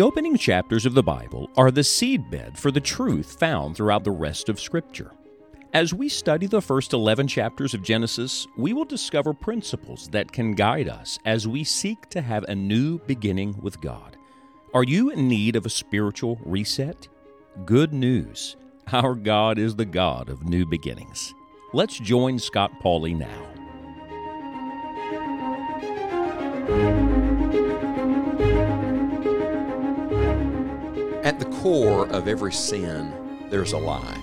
The opening chapters of the Bible are the seedbed for the truth found throughout the rest of Scripture. As we study the first 11 chapters of Genesis, we will discover principles that can guide us as we seek to have a new beginning with God. Are you in need of a spiritual reset? Good news. Our God is the God of new beginnings. Let's join Scott Pauley now. At the core of every sin, there's a lie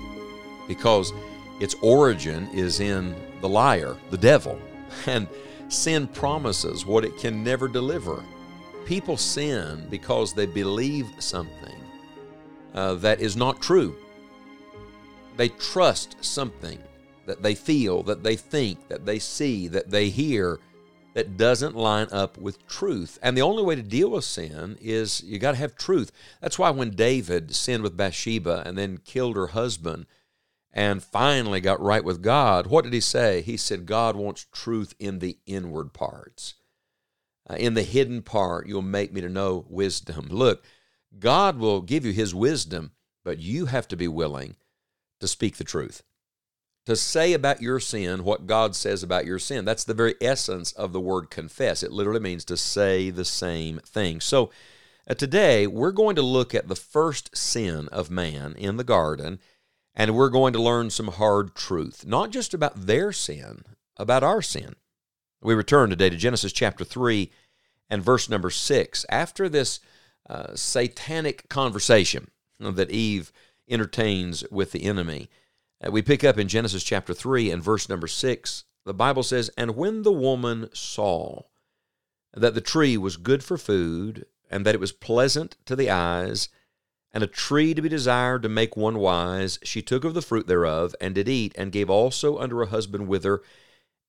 because its origin is in the liar, the devil. And sin promises what it can never deliver. People sin because they believe something uh, that is not true. They trust something that they feel, that they think, that they see, that they hear that doesn't line up with truth. And the only way to deal with sin is you got to have truth. That's why when David sinned with Bathsheba and then killed her husband and finally got right with God, what did he say? He said, God wants truth in the inward parts. Uh, in the hidden part, you'll make me to know wisdom. Look, God will give you his wisdom, but you have to be willing to speak the truth to say about your sin what God says about your sin. That's the very essence of the word confess. It literally means to say the same thing. So uh, today we're going to look at the first sin of man in the garden, and we're going to learn some hard truth, not just about their sin, about our sin. We return today to Genesis chapter 3 and verse number 6. After this uh, satanic conversation that Eve entertains with the enemy, we pick up in Genesis chapter 3 and verse number 6. The Bible says, And when the woman saw that the tree was good for food, and that it was pleasant to the eyes, and a tree to be desired to make one wise, she took of the fruit thereof, and did eat, and gave also unto her husband with her,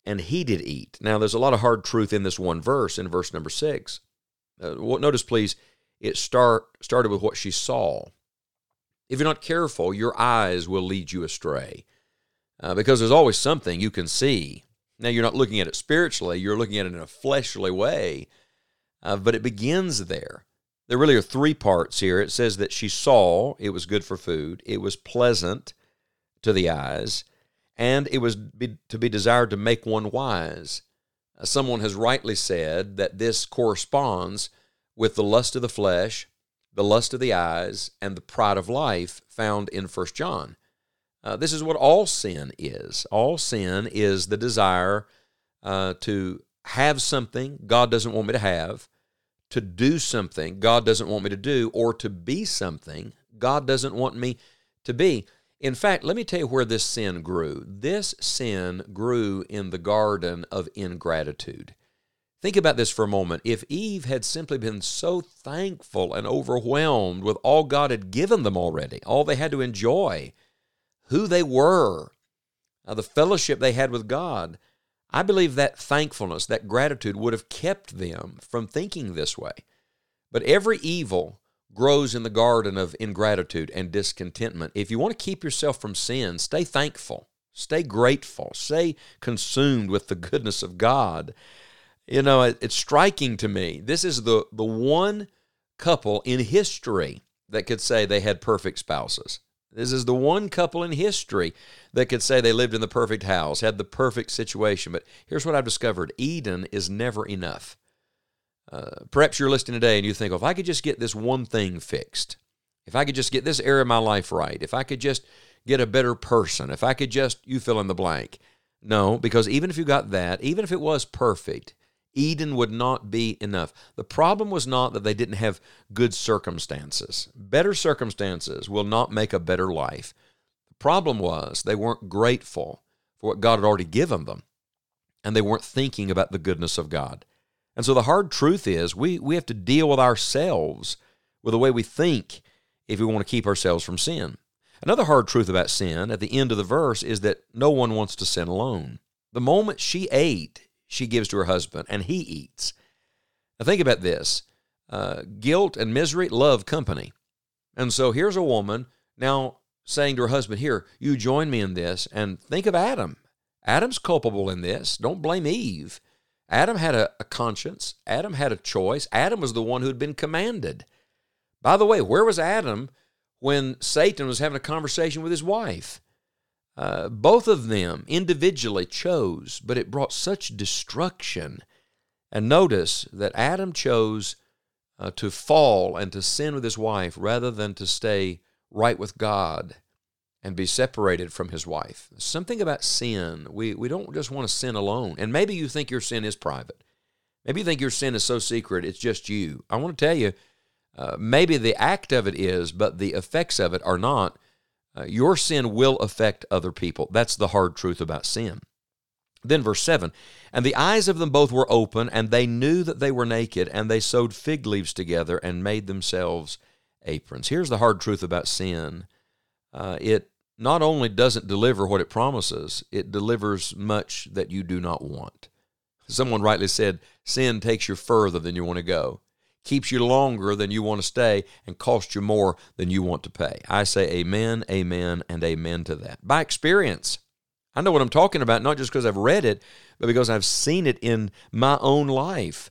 and he did eat. Now, there's a lot of hard truth in this one verse, in verse number 6. Uh, notice, please, it start, started with what she saw. If you're not careful, your eyes will lead you astray uh, because there's always something you can see. Now, you're not looking at it spiritually, you're looking at it in a fleshly way, uh, but it begins there. There really are three parts here. It says that she saw it was good for food, it was pleasant to the eyes, and it was be, to be desired to make one wise. Uh, someone has rightly said that this corresponds with the lust of the flesh the lust of the eyes, and the pride of life found in First John. Uh, this is what all sin is. All sin is the desire uh, to have something God doesn't want me to have, to do something God doesn't want me to do, or to be something God doesn't want me to be. In fact, let me tell you where this sin grew. This sin grew in the garden of ingratitude. Think about this for a moment. If Eve had simply been so thankful and overwhelmed with all God had given them already, all they had to enjoy, who they were, uh, the fellowship they had with God, I believe that thankfulness, that gratitude would have kept them from thinking this way. But every evil grows in the garden of ingratitude and discontentment. If you want to keep yourself from sin, stay thankful, stay grateful, stay consumed with the goodness of God you know, it, it's striking to me. This is the, the one couple in history that could say they had perfect spouses. This is the one couple in history that could say they lived in the perfect house, had the perfect situation. But here's what I've discovered Eden is never enough. Uh, perhaps you're listening today and you think, well, if I could just get this one thing fixed, if I could just get this area of my life right, if I could just get a better person, if I could just, you fill in the blank. No, because even if you got that, even if it was perfect, Eden would not be enough. The problem was not that they didn't have good circumstances. Better circumstances will not make a better life. The problem was they weren't grateful for what God had already given them, and they weren't thinking about the goodness of God. And so the hard truth is we, we have to deal with ourselves with the way we think if we want to keep ourselves from sin. Another hard truth about sin at the end of the verse is that no one wants to sin alone. The moment she ate, she gives to her husband, and he eats. Now, think about this uh, guilt and misery love company. And so here's a woman now saying to her husband, Here, you join me in this. And think of Adam. Adam's culpable in this. Don't blame Eve. Adam had a, a conscience, Adam had a choice. Adam was the one who had been commanded. By the way, where was Adam when Satan was having a conversation with his wife? Uh, both of them individually chose, but it brought such destruction. And notice that Adam chose uh, to fall and to sin with his wife rather than to stay right with God and be separated from his wife. Something about sin, we, we don't just want to sin alone. And maybe you think your sin is private. Maybe you think your sin is so secret, it's just you. I want to tell you, uh, maybe the act of it is, but the effects of it are not. Uh, your sin will affect other people. That's the hard truth about sin. Then, verse 7 And the eyes of them both were open, and they knew that they were naked, and they sewed fig leaves together and made themselves aprons. Here's the hard truth about sin uh, it not only doesn't deliver what it promises, it delivers much that you do not want. Someone rightly said, Sin takes you further than you want to go, keeps you longer than you want to stay, and costs you more than you want to pay. I say amen, amen, and amen to that. By experience, I know what I'm talking about, not just because I've read it, but because I've seen it in my own life.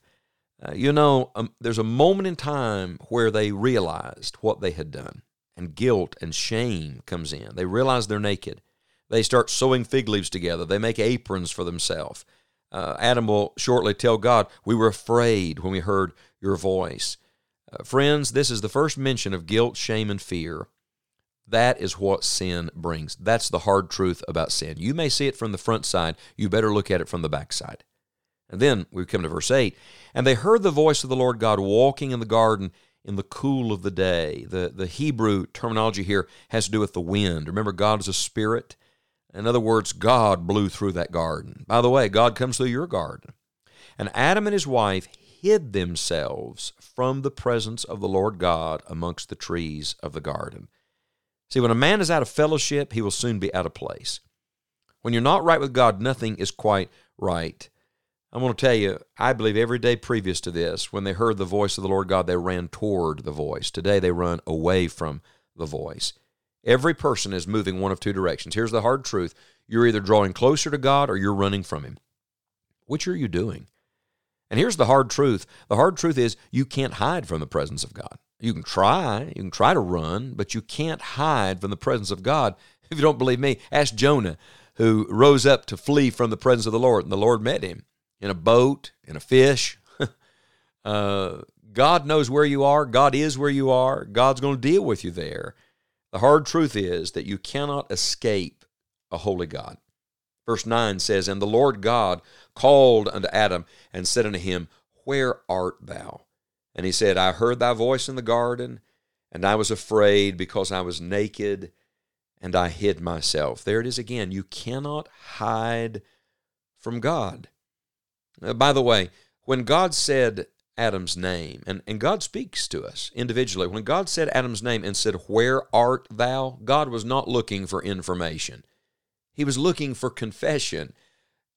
Uh, you know, um, there's a moment in time where they realized what they had done, and guilt and shame comes in. They realize they're naked. They start sewing fig leaves together. They make aprons for themselves. Uh, Adam will shortly tell God, We were afraid when we heard your voice. Uh, friends, this is the first mention of guilt, shame, and fear. That is what sin brings. That's the hard truth about sin. You may see it from the front side, you better look at it from the back side. And then we come to verse 8. And they heard the voice of the Lord God walking in the garden in the cool of the day. The, the Hebrew terminology here has to do with the wind. Remember, God is a spirit. In other words, God blew through that garden. By the way, God comes through your garden. And Adam and his wife hid themselves from the presence of the Lord God amongst the trees of the garden. See, when a man is out of fellowship, he will soon be out of place. When you're not right with God, nothing is quite right. I'm going to tell you, I believe every day previous to this, when they heard the voice of the Lord God, they ran toward the voice. Today, they run away from the voice. Every person is moving one of two directions. Here's the hard truth you're either drawing closer to God or you're running from Him. Which are you doing? And here's the hard truth the hard truth is you can't hide from the presence of God. You can try, you can try to run, but you can't hide from the presence of God. If you don't believe me, ask Jonah, who rose up to flee from the presence of the Lord, and the Lord met him in a boat, in a fish. uh, God knows where you are. God is where you are. God's going to deal with you there. The hard truth is that you cannot escape a holy God. Verse 9 says, And the Lord God called unto Adam and said unto him, Where art thou? And he said, I heard thy voice in the garden, and I was afraid because I was naked, and I hid myself. There it is again. You cannot hide from God. Uh, by the way, when God said Adam's name, and, and God speaks to us individually, when God said Adam's name and said, Where art thou? God was not looking for information, He was looking for confession.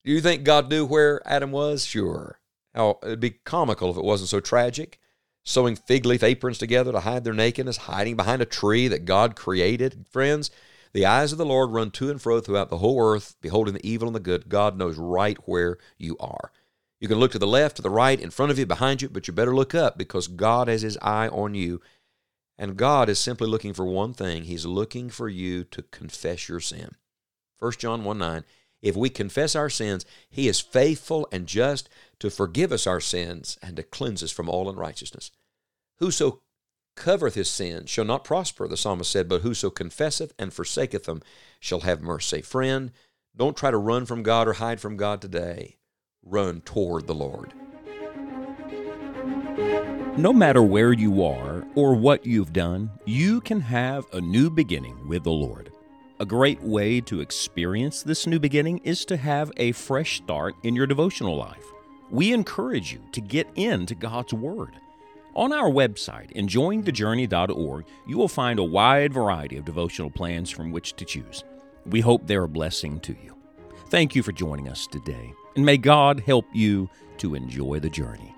Do you think God knew where Adam was? Sure. How, it'd be comical if it wasn't so tragic. Sewing fig leaf aprons together to hide their nakedness, hiding behind a tree that God created. Friends, the eyes of the Lord run to and fro throughout the whole earth, beholding the evil and the good. God knows right where you are. You can look to the left, to the right, in front of you, behind you, but you better look up because God has his eye on you. And God is simply looking for one thing. He's looking for you to confess your sin. 1 John 1 9. If we confess our sins, he is faithful and just to forgive us our sins and to cleanse us from all unrighteousness. Whoso covereth his sins shall not prosper, the psalmist said, but whoso confesseth and forsaketh them shall have mercy. Friend, don't try to run from God or hide from God today run toward the Lord. No matter where you are or what you've done, you can have a new beginning with the Lord. A great way to experience this new beginning is to have a fresh start in your devotional life. We encourage you to get into God's Word. On our website, enjoyingthejourney.org, you will find a wide variety of devotional plans from which to choose. We hope they're a blessing to you. Thank you for joining us today, and may God help you to enjoy the journey.